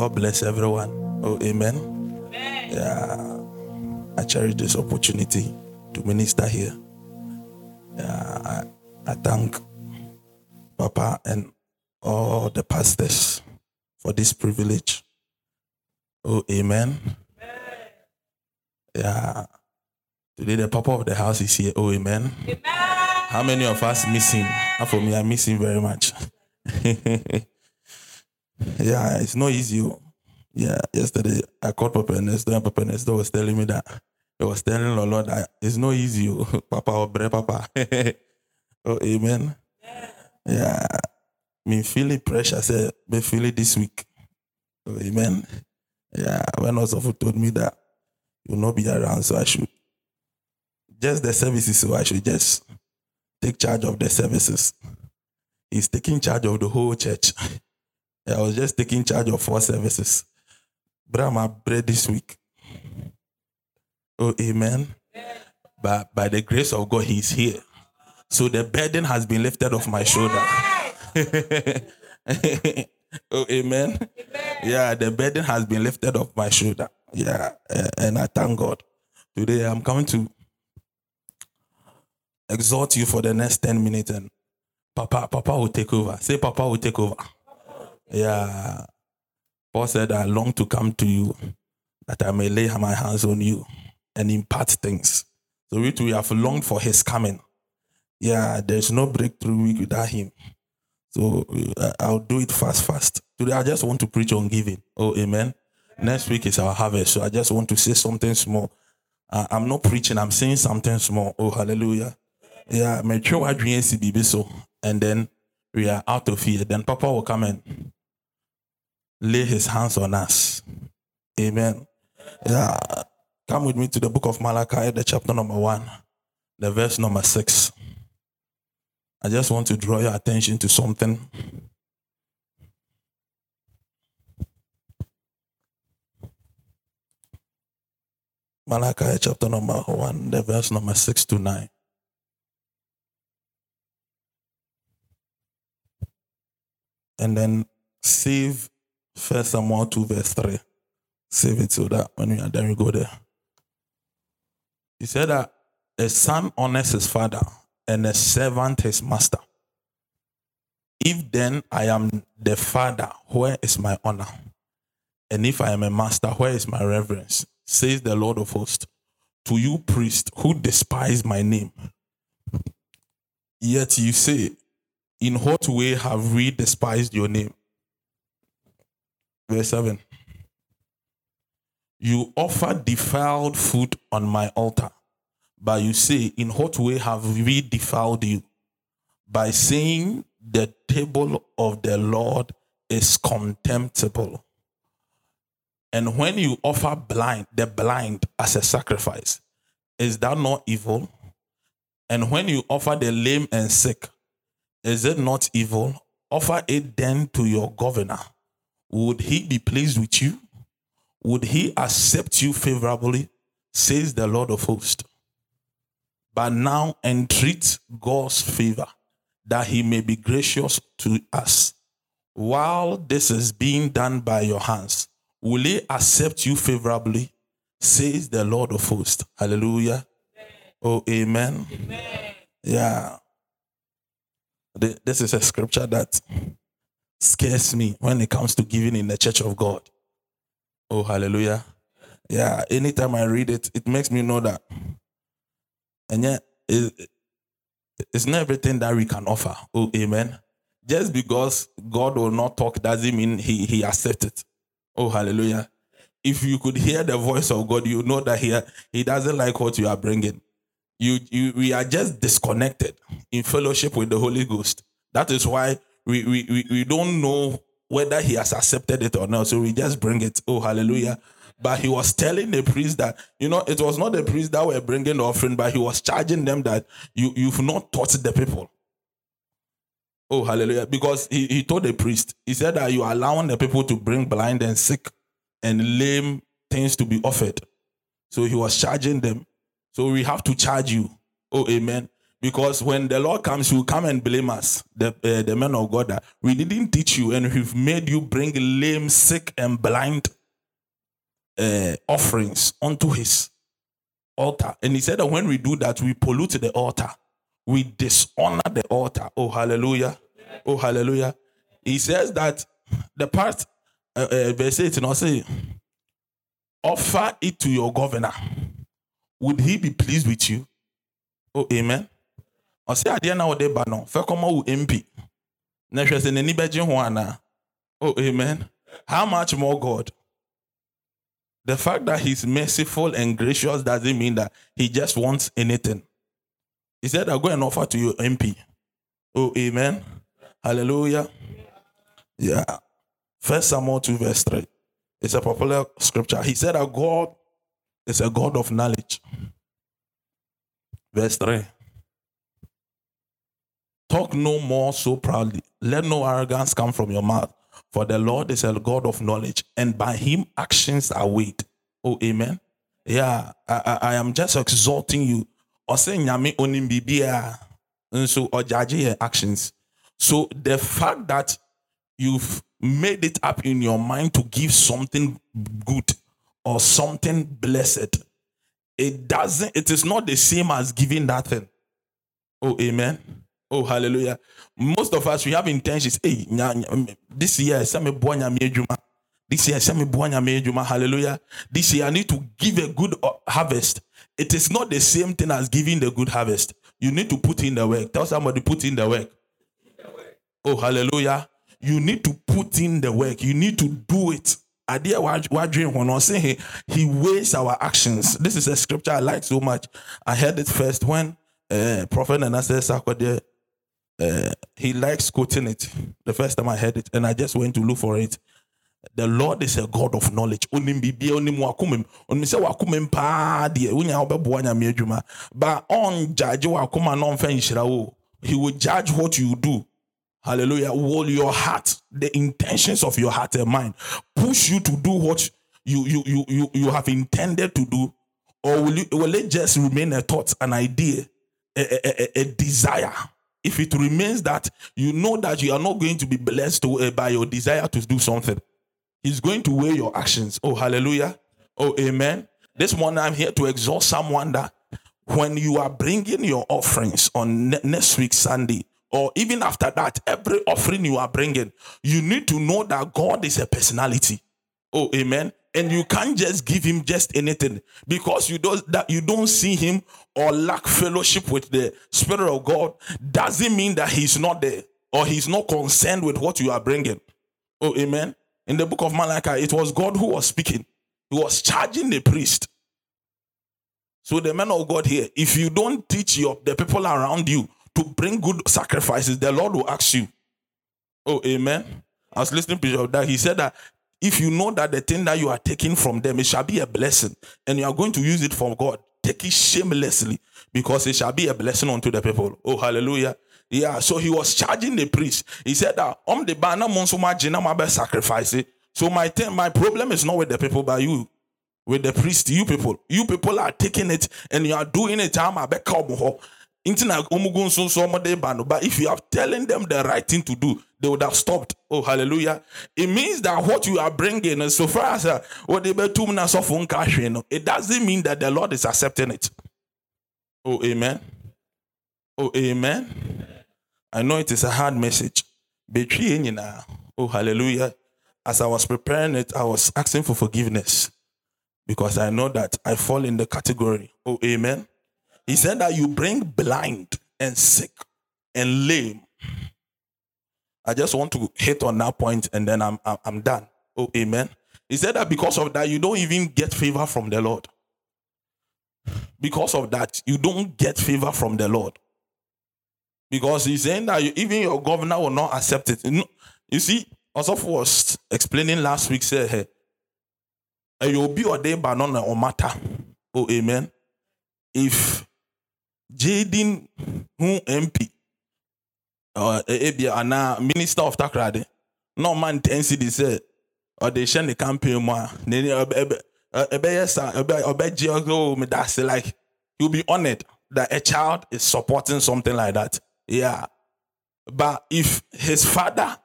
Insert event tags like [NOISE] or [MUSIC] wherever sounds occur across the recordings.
God bless everyone. Oh, amen. Yeah. I cherish this opportunity to minister here. Yeah, I, I thank Papa and all the pastors for this privilege. Oh, amen. Yeah. Today the Papa of the house is here. Oh, amen. How many of us miss him? For me, I miss him very much. [LAUGHS] yeah, it's not easy. oh. Yeah, yesterday I called Papa Ernesto and Papa Ernesto was telling me that he was telling the Lord that it's not easy, oh. [LAUGHS] Papa oh, or bre Papa. [LAUGHS] oh, amen. Yeah, me feeling pressure. Say, me feel it this week. Oh, amen. Yeah, when also told me that you will not be around, so I should just the services, so I should just take charge of the services. He's taking charge of the whole church. [LAUGHS] I was just taking charge of four services. But I'm a bread this week. Oh, amen. But by the grace of God, He's here. So the burden has been lifted off my shoulder. [LAUGHS] oh, amen. Yeah, the burden has been lifted off my shoulder. Yeah, and I thank God. Today I'm coming to exhort you for the next 10 minutes and Papa, Papa will take over. Say Papa will take over. Yeah. Paul said, I long to come to you that I may lay my hands on you and impart things. So we too have longed for his coming. Yeah, there's no breakthrough week without him. So uh, I'll do it fast, fast. Today I just want to preach on giving. Oh, amen. Next week is our harvest. So I just want to say something small. Uh, I'm not preaching, I'm saying something small. Oh, hallelujah. Yeah, true adrian CBB so. And then we are out of here. Then Papa will come and lay his hands on us. Amen. Yeah. Come with me to the book of Malachi, the chapter number one, the verse number six. I just want to draw your attention to something. Malachi chapter number one, the verse number six to nine. And then save First Samuel 2, verse 3. Save it so that when we are done, we go there. He said that a son honors his father and a servant his master. If then I am the father, where is my honor? And if I am a master, where is my reverence? Says the Lord of hosts. To you, priest, who despise my name. Yet you say, In what way have we despised your name? Verse 7. You offer defiled food on my altar, but you say, In what way have we defiled you? By saying, The table of the Lord is contemptible. And when you offer blind, the blind as a sacrifice, is that not evil? And when you offer the lame and sick, is it not evil? Offer it then to your governor. Would he be pleased with you? Would he accept you favorably? Says the Lord of hosts. But now entreat God's favor that he may be gracious to us. While this is being done by your hands, will he accept you favorably? Says the Lord of hosts. Hallelujah. Oh, amen. Yeah. This is a scripture that scares me when it comes to giving in the church of God. Oh, hallelujah. Yeah, anytime I read it, it makes me know that. And yet, it, it's not everything that we can offer. Oh, amen. Just because God will not talk doesn't mean he, he accepts it. Oh, hallelujah. If you could hear the voice of God, you know that he, he doesn't like what you are bringing. You, you, we are just disconnected in fellowship with the Holy Ghost. That is why we, we, we, we don't know whether he has accepted it or not. So we just bring it. Oh, hallelujah. But he was telling the priest that, you know, it was not the priest that were bringing the offering, but he was charging them that you, you've not taught the people. Oh, hallelujah. Because he, he told the priest, he said that you are allowing the people to bring blind and sick and lame things to be offered. So he was charging them. So we have to charge you. Oh, amen. Because when the Lord comes, He will come and blame us, the uh, the men of God. That we didn't teach you, and we've made you bring lame, sick, and blind uh, offerings onto His altar. And He said that when we do that, we pollute the altar, we dishonor the altar. Oh hallelujah! Oh hallelujah! He says that the part uh, uh, verse eight, and I say, offer it to your governor. Would he be pleased with you? Oh, amen. Ɔsɛ adeɛ na wɔde ba no fɛ kɔma wo mp na hwɛ sɛ n'ani bɛgye ho anaa oh amen. How much more god? The fact that he's merciful and gracious doesn't mean that he just wants anything. He said i'll go and offer to you mp oh amen. Hallelujah. Yeah. First samuel 2 verse 3 it's a popular scripture. He said that god is a god of knowledge. Verse 3 Talk no more so proudly. Let no arrogance come from your mouth. For the Lord is a God of knowledge, and by him actions are weighed. Oh, amen. Yeah, I, I, I am just exalting you. Ɔgyagye yɛ actions. So the fact that you've made it up in your mind to give something good or something blessed, it doesn't. It is not the same as giving that thing. Oh, amen. Oh, hallelujah. Most of us, we have intentions. Hey, nya, this year. This year. Hallelujah. This year, I need to give a good uh, harvest. It is not the same thing as giving the good harvest. You need to put in the work. Tell somebody, put in the work. Oh, hallelujah. You need to put in the work. You need to do it. Idea what dream when I say he weighs our actions. This is a scripture I like so much. I heard it first when uh, Prophet Nana says, he likes quoting it the first time I heard it, and I just went to look for it. The Lord is a God of knowledge. But on judge. He will judge what you do. Hallelujah. Will your heart, the intentions of your heart and mind push you to do what you you you you, you have intended to do or will you will it just remain a thought, an idea, a, a, a, a desire? If it remains that you know that you are not going to be blessed to, uh, by your desire to do something, He's going to weigh your actions. Oh, hallelujah. Oh, amen. This morning I'm here to exhort someone that when you are bringing your offerings on ne- next week Sunday, or even after that, every offering you are bringing, you need to know that God is a personality. Oh, amen and you can't just give him just anything because you don't that you don't see him or lack fellowship with the spirit of god doesn't mean that he's not there or he's not concerned with what you are bringing. Oh amen. In the book of malachi it was god who was speaking. He was charging the priest. So the man of god here if you don't teach your the people around you to bring good sacrifices the lord will ask you. Oh amen. I was listening to that. He said that if you know that the thing that you are taking from them, it shall be a blessing, and you are going to use it for God, take it shamelessly because it shall be a blessing unto the people. Oh, hallelujah. Yeah, so he was charging the priest. He said that om the banner um, monso um, sacrifice. So my thing, my problem is not with the people, but you, with the priest, you people. You people are taking it and you are doing it. But if you are telling them the right thing to do, they would have stopped. Oh, hallelujah. It means that what you are bringing, so far as uh, what they it doesn't mean that the Lord is accepting it. Oh, amen. Oh, amen. I know it is a hard message. Oh, hallelujah. As I was preparing it, I was asking for forgiveness because I know that I fall in the category. Oh, amen. He said that you bring blind and sick and lame. I just want to hit on that point and then I'm, I'm, done. Oh, amen. He said that because of that, you don't even get favor from the Lord. Because of that, you don't get favor from the Lord. Because he's saying that you, even your governor will not accept it. You see, also was explaining last week, said, hey, you'll be ordained by none or matter. Oh, amen. If Jaden who MP uh, ebia anaa minister of takrade na ɔma ntɛnsi de sɛ ɔde hyɛ ne campaign mu a n'ani ɛbɛyɛ sa ɔbɛgye ɔsɛ o me da se like will be honoured that a child is supporting something like that. Yeah. But if his father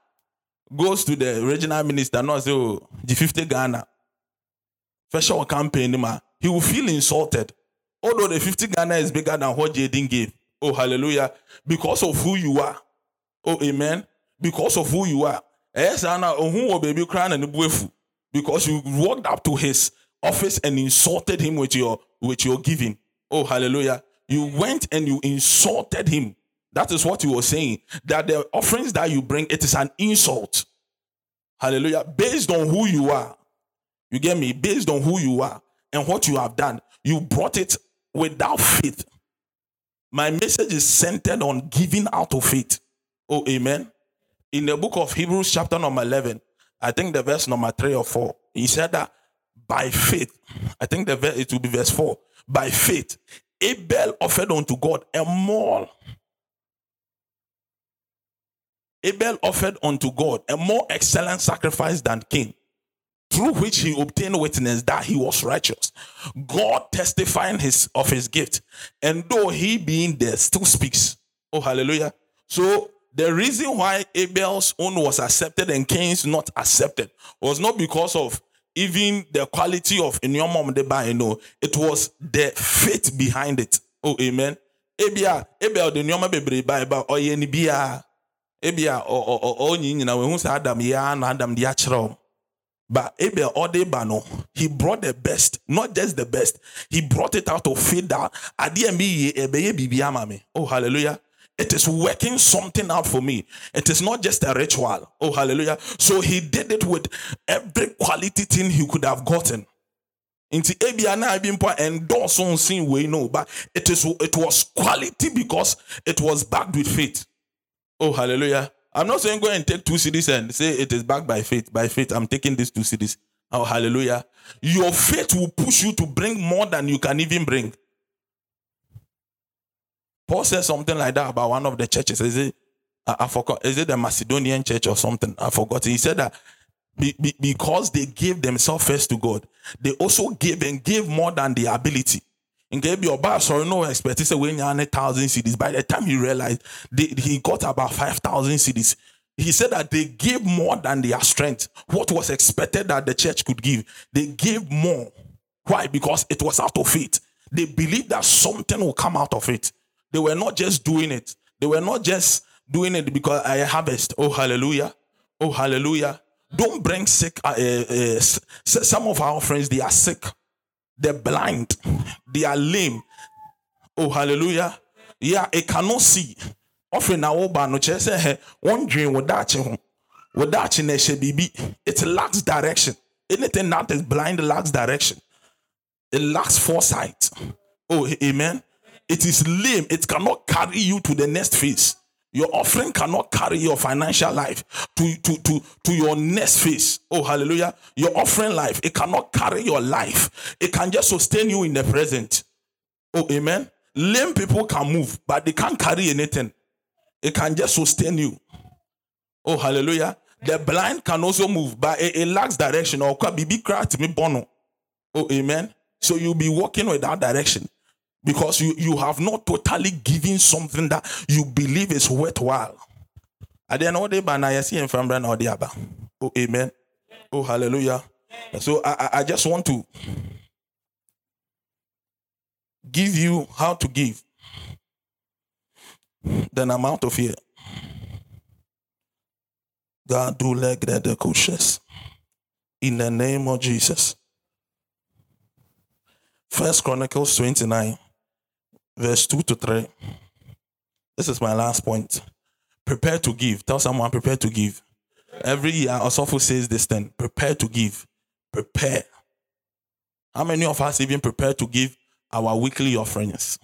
goes to the regional minister and say, oh, the 50 Ghana, special campaign, he will feel insulted. Although the 50 Ghana is bigger than what Jaden gave. Oh, hallelujah. Because of who you are. Oh, amen. Because of who you are. Eh, yes, Anna, who baby crying and because you walked up to his office and insulted him with your with your giving. Oh, hallelujah. You went and you insulted him. That is what you were saying. That the offerings that you bring, it is an insult. Hallelujah. Based on who you are. You get me? Based on who you are and what you have done, you brought it without faith. My message is centered on giving out of faith. Oh, amen. In the book of Hebrews, chapter number 11, I think the verse number 3 or 4, he said that by faith, I think the verse, it will be verse 4, by faith, Abel offered unto God a more. Abel offered unto God a more excellent sacrifice than Cain, through which he obtained witness that he was righteous. God testifying his of his gift, and though he being there still speaks. Oh, hallelujah. So the reason why Abel's own was accepted and Cain's not accepted was not because of even the quality of in your mom the buy, know, it was the faith behind it. Oh, amen. Ebia, Abel the nyoma bebre ba oye ni bia. Ebia o o o o nyina we hu say Adam na Adam kyerɛw. But Abel Odebano, he brought the best, not just the best. He brought it out of faith that Oh, hallelujah. It is working something out for me. It is not just a ritual. Oh, hallelujah. So he did it with every quality thing he could have gotten. Into Abiana been endorse on sin way no, but it is it was quality because it was backed with faith. Oh, hallelujah. I'm not saying go and take two cedis and say it is backed by faith. By faith, I'm taking these two cedis. Oh, hallelujah. Your faith will push you to bring more than you can even bring. Paul says something like that about one of the churches. Is it? I, I forgot. Is it the Macedonian church or something? I forgot. He said that be, be, because they gave themselves first to God, they also gave and gave more than their ability. Gave your boss or no expect to say when you're thousand cedis. By the time he realized they, he got about five thousand cedis, he said that they gave more than their strength. What was expected that the church could give, they gave more. Why? Because it was out of faith. They believed that something will come out of it. They were not just doing it. They were not just doing it because I harvest. Oh, hallelujah. Oh, hallelujah. Don't bring sick. Uh, uh, uh, some of our friends, they are sick. They're blind. They are lame. Oh, hallelujah. Yeah, it cannot see. Often now, oh, Oba no chese eh, eh, one dream with that without you. Without you, it lacks direction. Anything that is blind lacks direction. It lacks foresight. Oh, amen. It is lame. It cannot carry you to the next phase. Your offering cannot carry your financial life to, to, to, to your next phase. Oh, hallelujah. Your offering life, it cannot carry your life. It can just sustain you in the present. Oh, amen. Lame people can move, but they can't carry anything. It can just sustain you. Oh, hallelujah. The blind can also move, but it, it lacks direction. Oh, amen. So you'll be walking without direction because you, you have not totally given something that you believe is worthwhile. At the end of the day, I see him from Brand or the Abba. Oh, amen. Oh, hallelujah. So I, I just want to give you how to give the amount of fear. God do leg that the cautious. In the name of Jesus. First Chronicles 29 verse 2 to 3. This is my last point. Prepare to give. Tell someone, prepare to give. Every year, Osofo says this thing prepare to give. Prepare. How many of us even prepare to give our weekly offerings?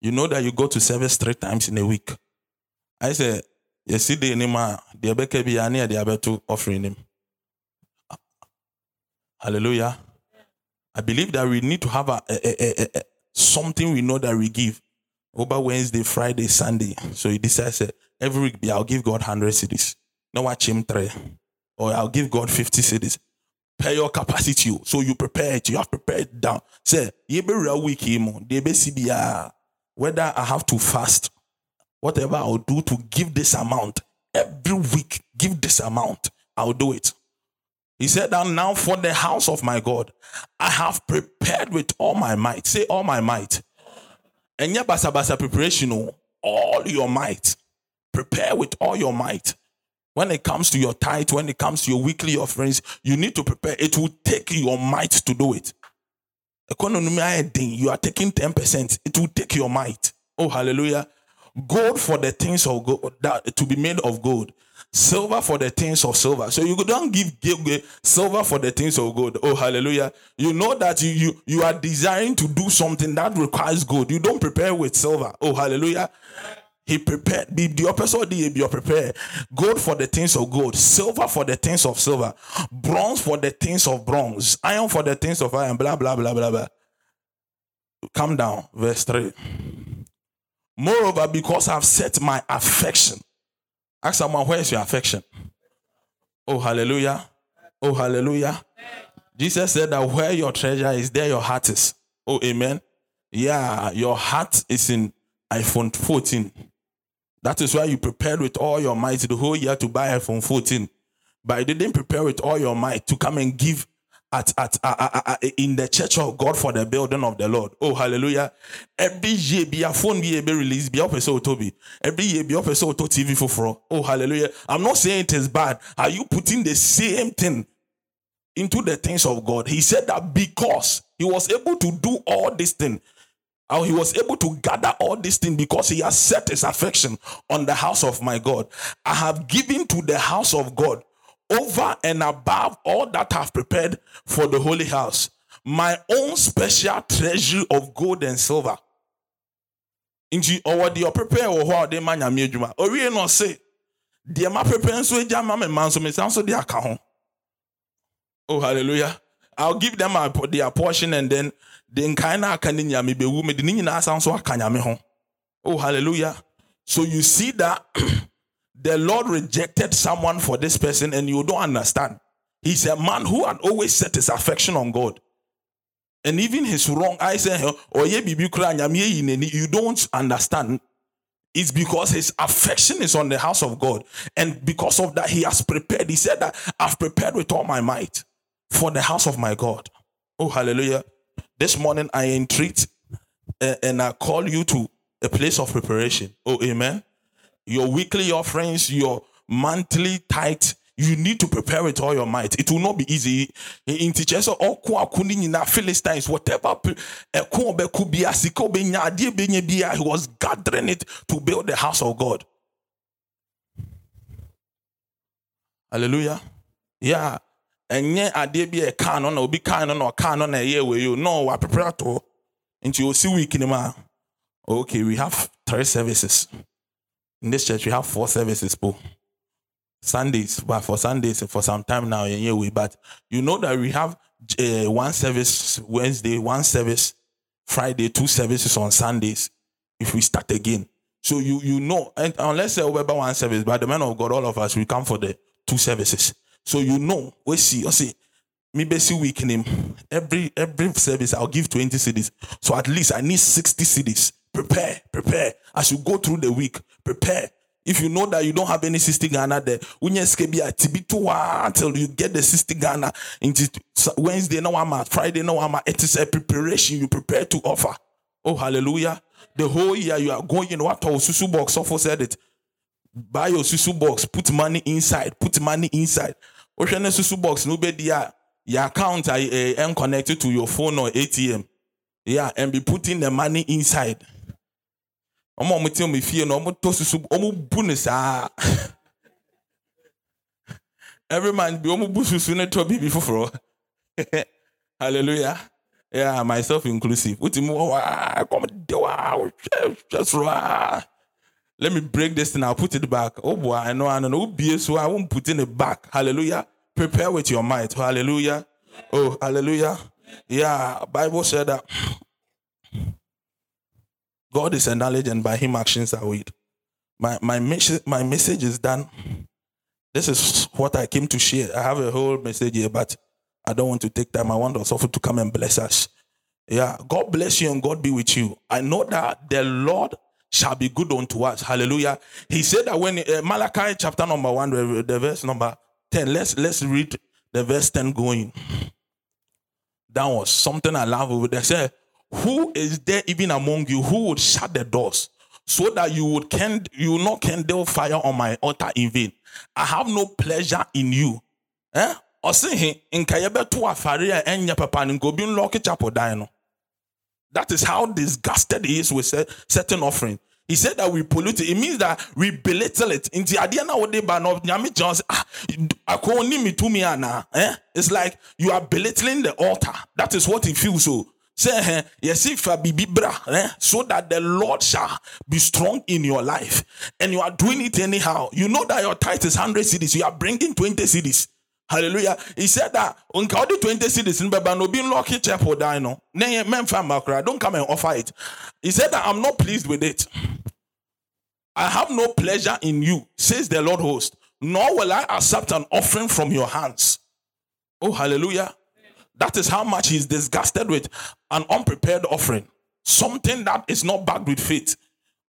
You know that you go to service three times in a week. I say, you see the anima, the abeke be ani the abeto offering him. Hallelujah. I believe that we need to have a, a, a, a, something we know that we give over Wednesday, Friday, Sunday. So he decides every week I'll give God 100 cedis. No watch him three. Or I'll give God 50 cedis. Pay your capacity. Oh. So you prepare it. You have prepared down. Say, you be real week, they be CBR. whether I have to fast, whatever I'll do to give this amount every week, give this amount, I'll do it. He said that now for the house of my God, I have prepared with all my might. Say all my might. And yeah, basa basa preparation, oh, all your might. Prepare with all your might. When it comes to your tithe, when it comes to your weekly offerings, you need to prepare. It will take your might to do it. You are taking 10%. It will take your might. Oh, hallelujah. Gold for the things of gold, that to be made of gold. Silver for the things of silver. So you don't give, give silver for the things of gold. Oh, hallelujah. You know that you, you, you are desiring to do something that requires gold. You don't prepare with silver. Oh, hallelujah. He prepared the, the be prepared. Gold for the things of gold, silver for the things of silver, bronze for the things of bronze, iron for the things of iron, blah blah blah blah blah. Come down, verse 3. Moreover, because I've set my affection. Ask someone, where is your affection? Oh, hallelujah. Oh, hallelujah. Jesus said that where your treasure is, there your heart is. Oh, amen. Yeah, your heart is in iPhone 14. That is why you prepared with all your might the whole year to buy iPhone 14. But you didn't prepare with all your might to come and give at, at in the church of God for the building of the Lord. Oh, hallelujah. Every year, be a phone be a be released, be a so to be. Every year, be a so to TV for for Oh, hallelujah. I'm not saying it is bad. Are you putting the same thing into the things of God? He said that because he was able to do all this thing, how he was able to gather all these things because he has set his affection on the house of my God. I have given to the house of God over and above all that I've prepared for the holy house my own special treasury of gold and silver. Nti ɔwɔ deɛ ɔprepare wɔ hɔ a ɔde ma nyame adwuma. Owie no ɔse deɛ ma prepare nso agya ma me ma nso me san so de aka ho. Oh hallelujah. I'll give them their portion and then the nkan na aka ne nyame bewu me de ne nyinaa san so aka nyame ho oh hallelujah so you see that [CLEARS THROAT] the lord rejected someone for this person and you don't understand he's a man who had always set his affection on god and even his wrong I say oh yeah you don't understand it's because his affection is on the house of God. And because of that, he has prepared. He said that I've prepared with all my might for the house of my God. Oh, hallelujah. This morning I entreat uh, and I call you to a place of preparation. Oh, amen. Your weekly offerings, your monthly tithe, you need to prepare it all your might. It will not be easy. In teachers, all Philistines, whatever, he was gathering it to build the house of God. Hallelujah. Yeah ɛnyɛ adeɛ bi a ɛka no na obi ka no na ɔka no na ɛyɛ wɔ yi o no wapepere ato nti osi week ni ma okay we have three services in this church we have four services po sundays but for sundays for some time now yeah we but you know that we have uh, one service wednesday one service friday two services on sundays if we start again so you you know and unless uh, over one service but the man of god all of us we come for the two services so you know, we see, I see, me basic week name. Every every service I'll give 20 cedis. So at least I need 60 cedis. Prepare, prepare. As you go through the week, prepare. If you know that you don't have any 60 Ghana there, when you be at TB2 until you get the 60 Ghana Wednesday, no I'm at Friday, no I'm at It is a preparation you prepare to offer. Oh, hallelujah. The whole year you are going, you know what? Susu box, Sofo said it. Buy your Susu box, put money inside, put money inside. wohwɛ ne susu box no your account I eh, eh, am connected to your phone or ATM. Yeah, and be putting the money inside. Ọmọ ọmọ tí ọmọ efie na ọmọ tó susu ọmọ bu ne saa. [LAUGHS] Every man be ọmọ bu susu ne tọ bíbí foforọ. [LAUGHS] Hallelujah. Yeah, myself inclusive. Mú wá kọ́mọ dé wá ṣẹ́ sọ̀rọ̀ wá. Let me break this thing. I'll put it back. Oh boy, I know, I know. Be so I won't put it back. Hallelujah. Prepare with your might. Hallelujah. Oh, hallelujah. Yeah, Bible said that God is a knowledge and by him actions are weighed. My my message my message is done. This is what I came to share. I have a whole message here, but I don't want to take time. I want us also to come and bless us. Yeah, God bless you and God be with you. I know that the Lord shall be good unto us. Hallelujah. He said that when uh, Malachi chapter number one, the verse number 10, let's let's read the verse 10 going. That was something I love over there. Say, who is there even among you who would shut the doors so that you would can you not kindle fire on my altar in vain? I have no pleasure in you. Eh? papa that is how disgusted he is with certain offering he said that we pollute it. It means that we belittle it. Inti adia na wode ba no nyame ah mi tumi ana. Eh? It's like you are belittling the altar. That is what he feels so. Say eh, yes if bibi bra eh? so that the Lord shall be strong in your life. And you are doing it anyhow. You know that your tithe is 100 cedis. You are bringing 20 cedis. Hallelujah. He said that on the 20 cedis in Baba no being lucky chapel dino. Men don't come and offer it. He said that I'm not pleased with it. I have no pleasure in you, says the Lord host, nor will I accept an offering from your hands. Oh, hallelujah. That is how much he's disgusted with an unprepared offering. Something that is not backed with faith.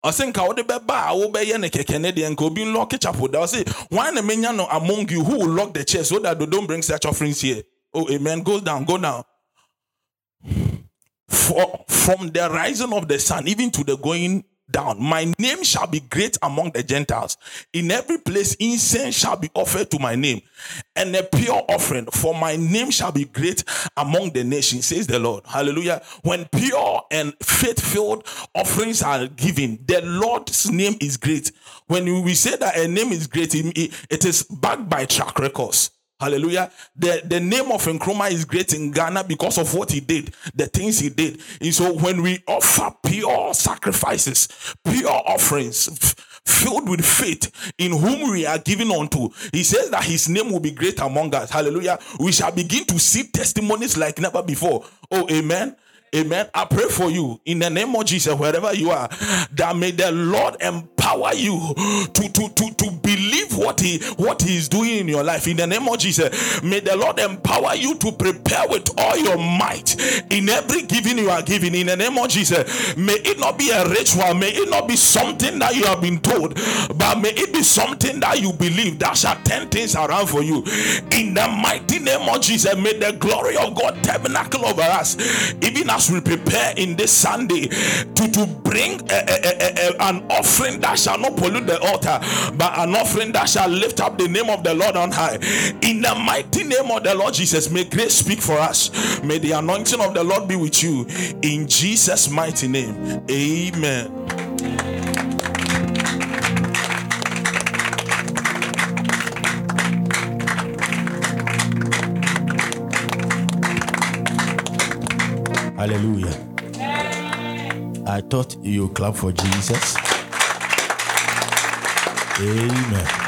ɔsɛ nka wode bɛba a wobɛyɛ ne kɛkɛ ne deɛ nka obi nlɔke chapel da ɔsɛ why na menya no among you who will lock the chair so that they don't bring such offerings here oh amen go down go down For, from the rising of the sun even to the going down. My name shall be great among the Gentiles. In every place, incense shall be offered to my name, and a pure offering, for my name shall be great among the nations, says the Lord. Hallelujah. When pure and faith filled offerings are given, the Lord's name is great. When we say that a name is great, it is backed by track records. Hallelujah. The, the name of Nkrumah is great in Ghana because of what he did, the things he did. And so when we offer pure sacrifices, pure offerings, filled with faith in whom we are given unto, he says that his name will be great among us. Hallelujah. We shall begin to see testimonies like never before. Oh, amen. Amen. I pray for you in the name of Jesus, wherever you are, that may the Lord empower you to, to, to, to believe what He what He is doing in your life. In the name of Jesus, may the Lord empower you to prepare with all your might in every giving you are giving. In the name of Jesus, may it not be a ritual, may it not be something that you have been told, but may it be something that you believe that shall turn things around for you. In the mighty name of Jesus, may the glory of God tabernacle over us, even as as we prepare in this Sunday to, to bring a, a, a, an offering that shall not pollute the altar, but an offering that shall lift up the name of the Lord on high. In the mighty name of the Lord Jesus, may grace speak for us. May the anointing of the Lord be with you. In Jesus' mighty name, amen. Hallelujah. I thought you clap for Jesus. Amen.